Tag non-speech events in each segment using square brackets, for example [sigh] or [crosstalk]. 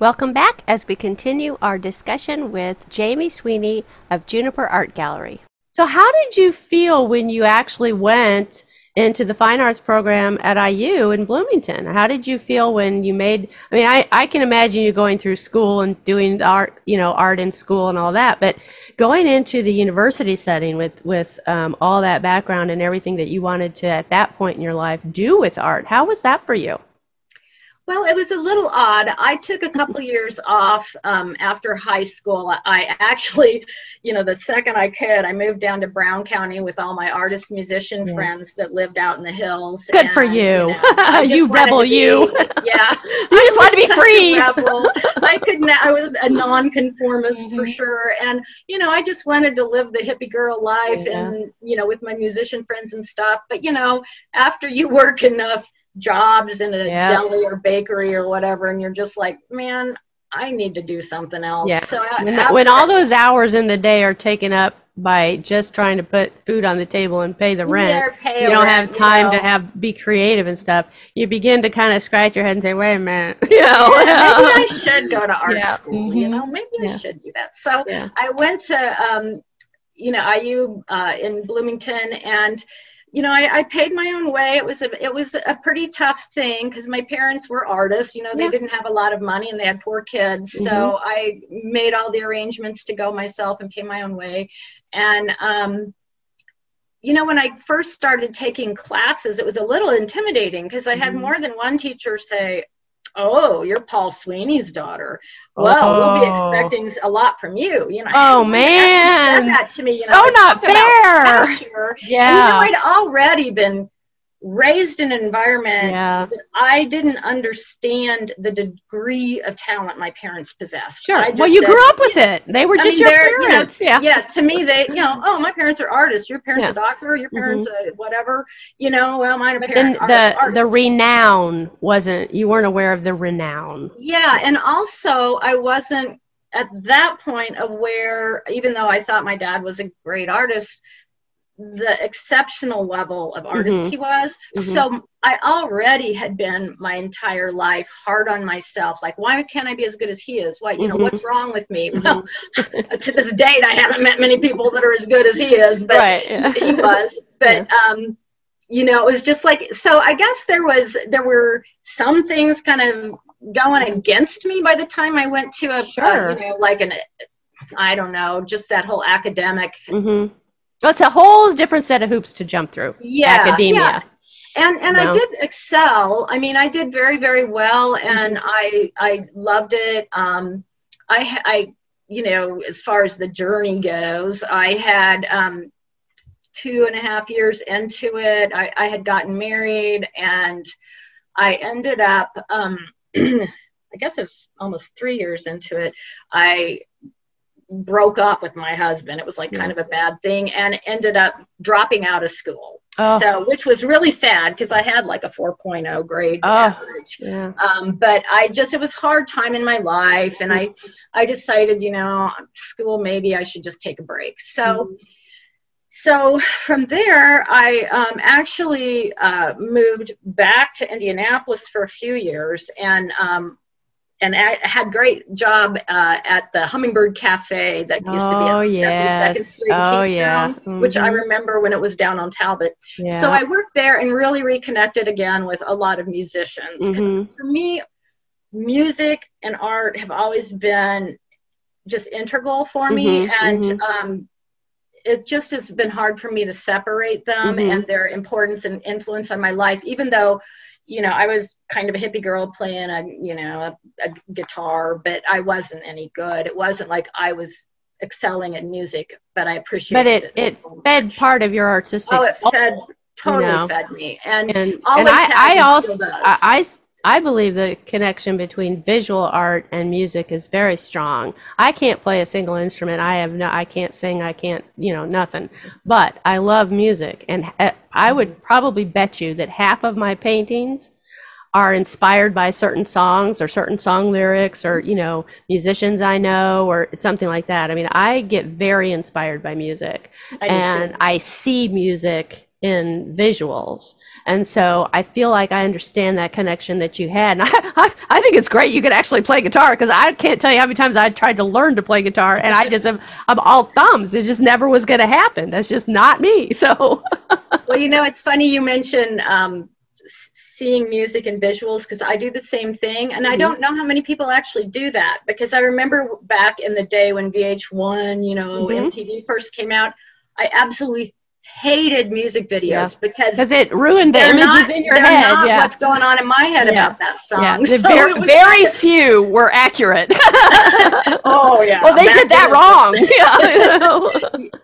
Welcome back as we continue our discussion with Jamie Sweeney of Juniper Art Gallery. So, how did you feel when you actually went into the fine arts program at IU in Bloomington? How did you feel when you made? I mean, I, I can imagine you going through school and doing art, you know, art in school and all that, but going into the university setting with with um, all that background and everything that you wanted to at that point in your life do with art, how was that for you? Well, it was a little odd. I took a couple [laughs] years off um, after high school. I actually, you know, the second I could, I moved down to Brown County with all my artist musician yeah. friends that lived out in the hills. Good and, for you. You, know, [laughs] you rebel, be, you. [laughs] Yeah. you just want to be free. I couldn't, I was a nonconformist mm-hmm. for sure. And, you know, I just wanted to live the hippie girl life yeah. and, you know, with my musician friends and stuff. But, you know, after you work enough, jobs in a yeah. deli or bakery or whatever and you're just like man i need to do something else yeah. so when, when all those hours in the day are taken up by just trying to put food on the table and pay the rent pay you don't rent, have time you know. to have be creative and stuff you begin to kind of scratch your head and say wait a minute [laughs] you know yeah, maybe i should go to art [laughs] yeah. school mm-hmm. you know maybe i should do that so i went to um, you know iu uh, in bloomington and you know, I, I, paid my own way. It was a it was a pretty tough thing because my parents were artists. You know, they yeah. didn't have a lot of money and they had four kids. Mm-hmm. So I made all the arrangements to go myself and pay my own way. And um, you know, when I first started taking classes, it was a little intimidating because I had mm-hmm. more than one teacher say, oh, you're Paul Sweeney's daughter. Well, oh. we'll be oh. expecting a lot from you. You know. Oh man, said that to me. You know, so not fair. Yeah. You know, I'd already been raised in an environment yeah. that I didn't understand the degree of talent my parents possessed. Sure. Well, you said, grew up with it. They were just mean, your parents. You know, yeah. Yeah. To me, they, you know, oh, my parents are artists. Your parents yeah. a doctor. Your parents mm-hmm. whatever. You know, well, mine are but parents. Then the art, the renown wasn't. You weren't aware of the renown. Yeah, and also I wasn't at that point aware. Even though I thought my dad was a great artist the exceptional level of artist mm-hmm. he was. Mm-hmm. So I already had been my entire life hard on myself. Like, why can't I be as good as he is? What, you know, mm-hmm. what's wrong with me? Well, mm-hmm. [laughs] to this date, I haven't met many people that are as good as he is, but right, yeah. he was. [laughs] But, yeah. um, you know, it was just like, so I guess there was, there were some things kind of going against me by the time I went to a, sure. you know, like an, I don't know, just that whole academic mm-hmm. It's a whole different set of hoops to jump through. Yeah, academia. Yeah. And and no. I did excel. I mean, I did very very well, and mm-hmm. I I loved it. Um, I I you know as far as the journey goes, I had um, two and a half years into it. I, I had gotten married, and I ended up. Um, [clears throat] I guess it was almost three years into it. I broke up with my husband. It was like kind of a bad thing and ended up dropping out of school. Oh. So, which was really sad because I had like a 4.0 grade oh. average. Yeah. Um, but I just, it was hard time in my life. And I, I decided, you know, school, maybe I should just take a break. So, mm-hmm. so from there, I um, actually uh, moved back to Indianapolis for a few years and um, and I had great job uh, at the Hummingbird Cafe that used to be at oh, yes. 72nd Street, oh, Keystone, yeah. mm-hmm. which I mm-hmm. remember when it was down on Talbott. Yeah. So I worked there and really reconnected again with a lot of musicians. Mm-hmm. For me, music and art have always been just integral for me, mm-hmm. and mm-hmm. um, it just has been hard for me to separate them mm-hmm. and their importance and influence on my life, even though you know, I was kind of a hippie girl playing a, you know, a, a guitar, but I wasn't any good. It wasn't like I was excelling in music, but I appreciated it. But it, it fed part of your artistic. Oh, it fed totally you know? fed me, and and, and I, I also I, I I believe the connection between visual art and music is very strong. I can't play a single instrument. I have no, I can't sing. I can't, you know, nothing. But I love music, and eh, I would probably bet you that half of my paintings are inspired by certain songs or certain song lyrics or you know musicians I know or something like that. I mean, I get very inspired by music, I and I see music in visuals. And so I feel like I understand that connection that you had. And [laughs] I, I, I think it's great you could actually play guitar because I can't tell you how many times I tried to learn to play guitar and I just am, I'm all thumbs. It just never was going to happen. That's just not me. [laughs] So, well, you know, it's funny you mentioned um, seeing music and visuals because I do the same thing. And mm-hmm. I don't know how many people actually do that because I remember back in the day when VH1, you know, mm-hmm. MTV first came out, I absolutely hated music videos yeah. because because it ruined the images not, in your head. yeah, what's going on in my head yeah. about that song? Yeah. [laughs] So very, very few were accurate. [laughs] oh yeah. Well, they did that wrong. [laughs] yeah.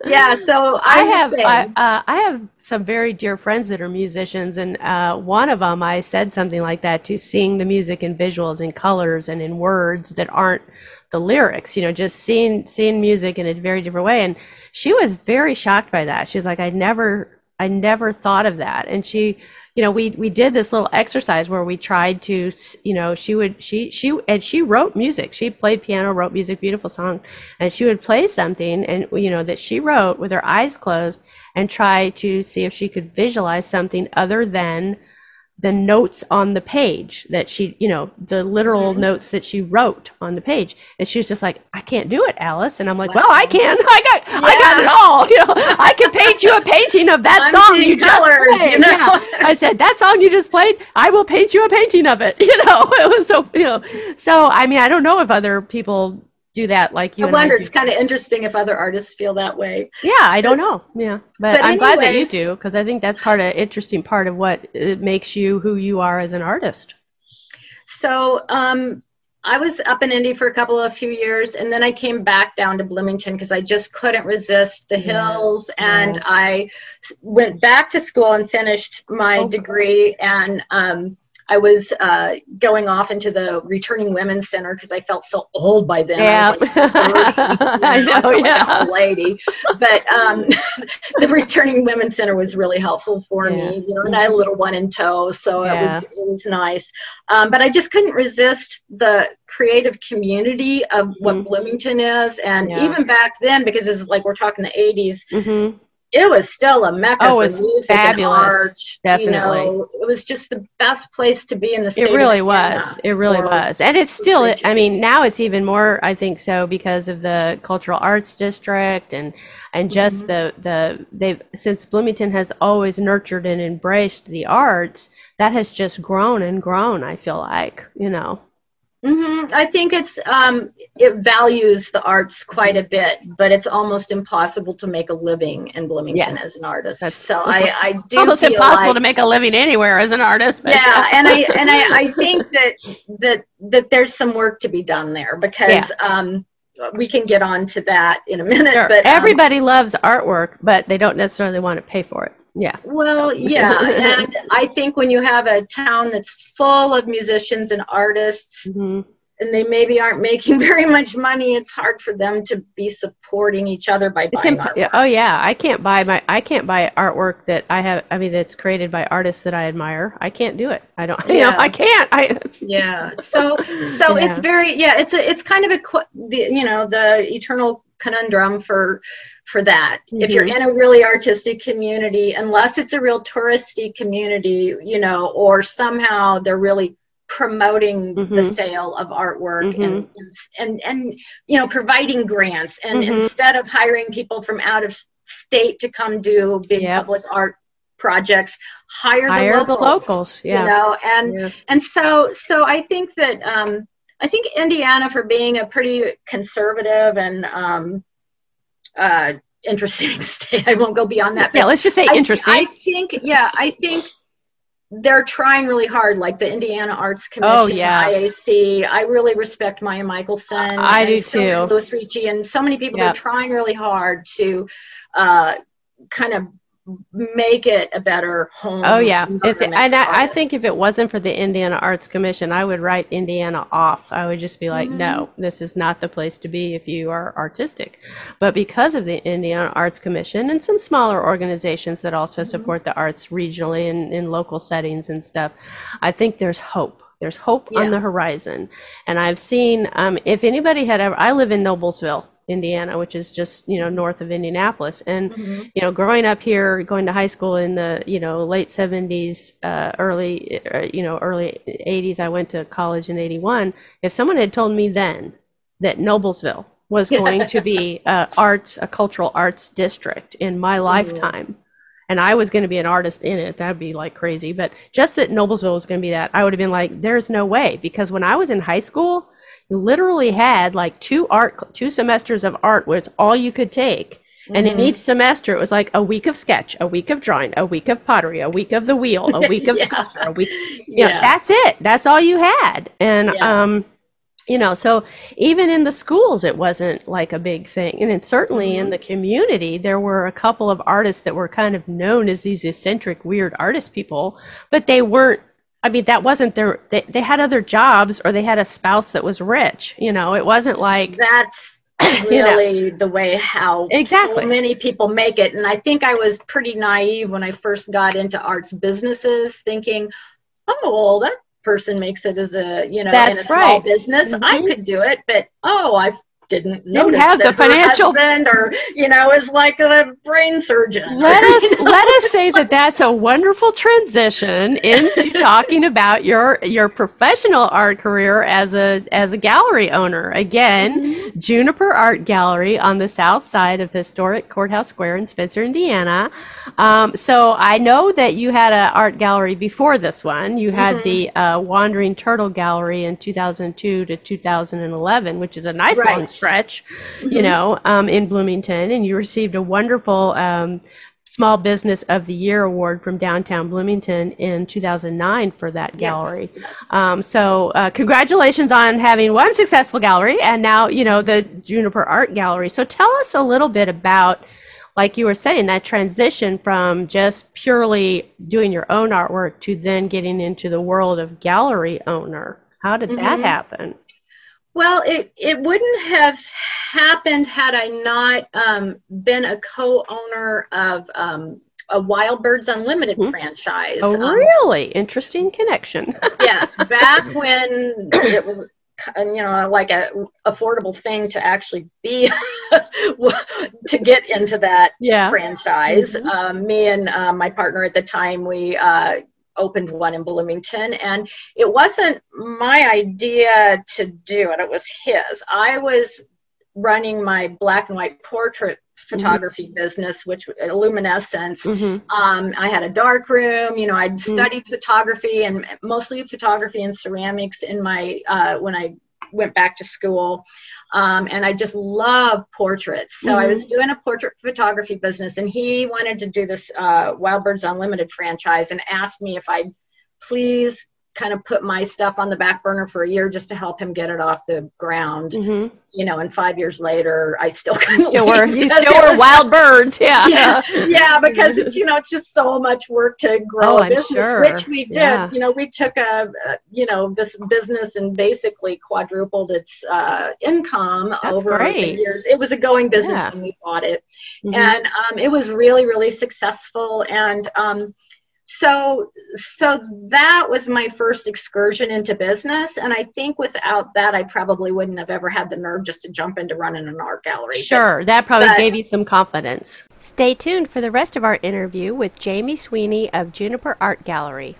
Yeah. So I, I have I, uh, I, have some very dear friends that are musicians, and uh, one of them I said something like that to seeing the music in visuals and colors and in words that aren't the lyrics. You know, just seeing seeing music in a very different way and she was very shocked by that. She's like, I never, I never thought of that. And she, you know, we, we did this little exercise where we tried to, you know, she would, she, she, and she wrote music. She played piano, wrote music, beautiful song. And she would play something and, you know, that she wrote with her eyes closed and try to see if she could visualize something other than the notes on the page that she, you know, the literal mm-hmm. notes that she wrote on the page. And she was just like, I can't do it, Alice. And I'm like, wow. well, I can. [laughs] I got, yeah. I got it all. You know, I can paint you a painting of that song you just played. You know? yeah. I said, that song you just played, I will paint you a painting of it. [laughs] You know, [laughs] it was so, you know, so I mean, I don't know if other people do that like you. I wonder. I it's kind of interesting if other artists feel that way. Yeah, I don't know. Yeah, but, but I'm anyways, glad that you do because I think that's part of interesting part of what it makes you who you are as an artist. So um, I was up in Indy for a couple of few years, and then I came back down to Bloomington because I just couldn't resist the yeah. hills, and yeah. I went back to school and finished my oh, degree and. Um, I was uh, going off into the returning women's center because I felt so old by then. Yeah, I, like 30, you know, [laughs] I know, yeah, like lady. But um, [laughs] the returning women's center was really helpful for yeah. me. You know, and I had a little one in tow, so yeah. it was it was nice. Um, but I just couldn't resist the creative community of what mm-hmm. Bloomington is, and yeah. even back then, because it's like we're talking the '80s. Mm-hmm it was still a mecca oh, it was music fabulous. and art. Definitely, you know, it was just the best place to be in the state. It really was. It really was, and it's still. I mean, now it's even more. I think so because of the cultural arts district and and just mm-hmm. the the they've since Bloomington has always nurtured and embraced the arts. That has just grown and grown. I feel like you know. Mm-hmm. I think it's um, it values the arts quite a bit, but it's almost impossible to make a living in Bloomington yeah. as an artist. That's so [laughs] I, I do almost impossible like, to make a living anywhere as an artist. But. Yeah, and I and I, I [laughs] think that that that there's some work to be done there because. Yeah. Um, we can get on to that in a minute. Sure. But um, everybody loves artwork, but they don't necessarily want to pay for it. Yeah. Well, yeah. [laughs] and I think when you have a town that's full of musicians and artists, mm-hmm. And they maybe aren't making [laughs] very much money, it's hard for them to be supporting each other by it's buying imp- Oh yeah, I can't buy my I can't buy artwork that I have. I mean, that's created by artists that I admire. I can't do it. I don't. [laughs] You yeah. know, I can't. I. yeah. So so [laughs] yeah. it's very yeah. It's a it's kind of a you know the eternal conundrum for for that. Mm-hmm. If you're mm-hmm. in a really artistic community, unless it's a real touristy community, you know, or somehow they're really promoting mm-hmm. the sale of artwork mm-hmm. and, and and you know providing grants and mm-hmm. instead of hiring people from out of state to come do big yep. public art projects hire, hire the locals, the locals yeah you know and yeah. and so so i think that um i think indiana for being a pretty conservative and um uh, interesting [laughs] state. I won't go beyond that. Yeah, let's just say I, interesting. I think, yeah, I think they're trying really hard, like the Indiana Arts Commission, oh, yeah. IAC. I really respect Miah Michaelsen. I do too. Lewis Ricci and so many people. Yep. They're trying really hard to uh, kind of make it a better home. Oh yeah, if and I, I, think if it wasn't for the Indiana Arts Commission, I would write Indiana off. I would just be like, mm-hmm. no, this is not the place to be if you are artistic. But because of the Indiana Arts Commission and some smaller organizations that also mm-hmm. support the arts regionally and in local settings and stuff, I think there's hope. There's hope yeah. on the horizon. And I've seen, um, if anybody had ever, I live in Noblesville, Indiana, which is just you know north of Indianapolis. And mm-hmm. you know, growing up here, going to high school in the you know late seventies, uh, early uh, you know early eighties, I went to college in eighty one. If someone had told me then that Noblesville was going to be [laughs] a arts a cultural arts district in my lifetime and I was going to be an artist in it, that'd be like crazy. But just that Noblesville was going to be that, I would have been like, there's no way. Because when I was in high school, literally had like two art, two semesters of art where it's all you could take. And mm-hmm. in each semester, it was like a week of sketch, a week of drawing, a week of pottery, a week of the wheel, a [laughs] week of yeah. sculpture, a week. [laughs] You know, yeah. that's it. That's all you had. And, yeah. um, you know so even in the schools it wasn't like a big thing and certainly mm-hmm. in the community there were a couple of artists that were kind of known as these eccentric weird artist people but they weren't i mean that wasn't their they, they had other jobs or they had a spouse that was rich you know it wasn't like that's really [coughs] you know. the way how exactly so many people make it and i think i was pretty naive when i first got into arts businesses thinking oh well that person makes it as a you know That's in a right. small business mm-hmm. i could do it but oh i didn't didn't have the financial husband or you know is like a brain surgeon. Let us [laughs] let us say that that's a wonderful transition into talking about your your professional art career as a as a gallery owner. Again, mm-hmm. Juniper Art Gallery on the south side of historic Courthouse Square in Spencer, Indiana. Um, so I know that you had an art gallery before this one. You had mm-hmm. the uh, Wandering Turtle Gallery in 2002 to 2011, which is a nice right. long stretch, mm-hmm. you know, um, in Bloomington, and you received a wonderful um, Small Business of the Year award from downtown Bloomington in 2009 for that gallery. Yes, yes. Um, so, uh, congratulations on having one successful gallery and now, you know, the Juniper Art Gallery. So, tell us a little bit about, like you were saying, that transition from just purely doing your own artwork to then getting into the world of gallery owner. How did mm-hmm. that happen? Well, it, it wouldn't have happened had I not um, been a co-owner of um, a Wild Birds Unlimited mm-hmm. franchise. Oh, um, really? Interesting connection. [laughs] yes, back when it was you know like a affordable thing to actually be [laughs] to get into that yeah. franchise mm-hmm. um, me and uh, my partner at the time we uh, opened one in Bloomington. And it wasn't my idea to do it, it was his. I was running my black and white portrait photography mm-hmm. business, which luminescence. Mm-hmm. Um, I had a dark room. You know, I'd mm-hmm. studied photography and mostly photography and ceramics in my uh, when I went back to school. Um, and I just love portraits. So mm-hmm. I was mm-hmm. doing a portrait photography business, and he wanted to do this uh, Wild Birds Unlimited franchise and asked me if I'd please kind of put my stuff on the back burner for a year just to help him get it off the ground. Mm-hmm. You know, and five years later, I still [laughs] kind of still were you still were wild birds, yeah. yeah, [laughs] yeah, because it's you know it's just so much work to grow oh, a business, sure. which we did. Yeah. You know, we took a, a, you know this business and basically quadrupled its uh, income That's over great. the years. It was a going business yeah. when we bought it, mm-hmm. and um, it was really really successful and. Um, so so that was my first excursion into business and i think without that i probably wouldn't have ever had the nerve just to jump into running an art gallery. Sure but, that probably but, gave you some confidence. Stay tuned for the rest of our interview with jamie sweeney of juniper art gallery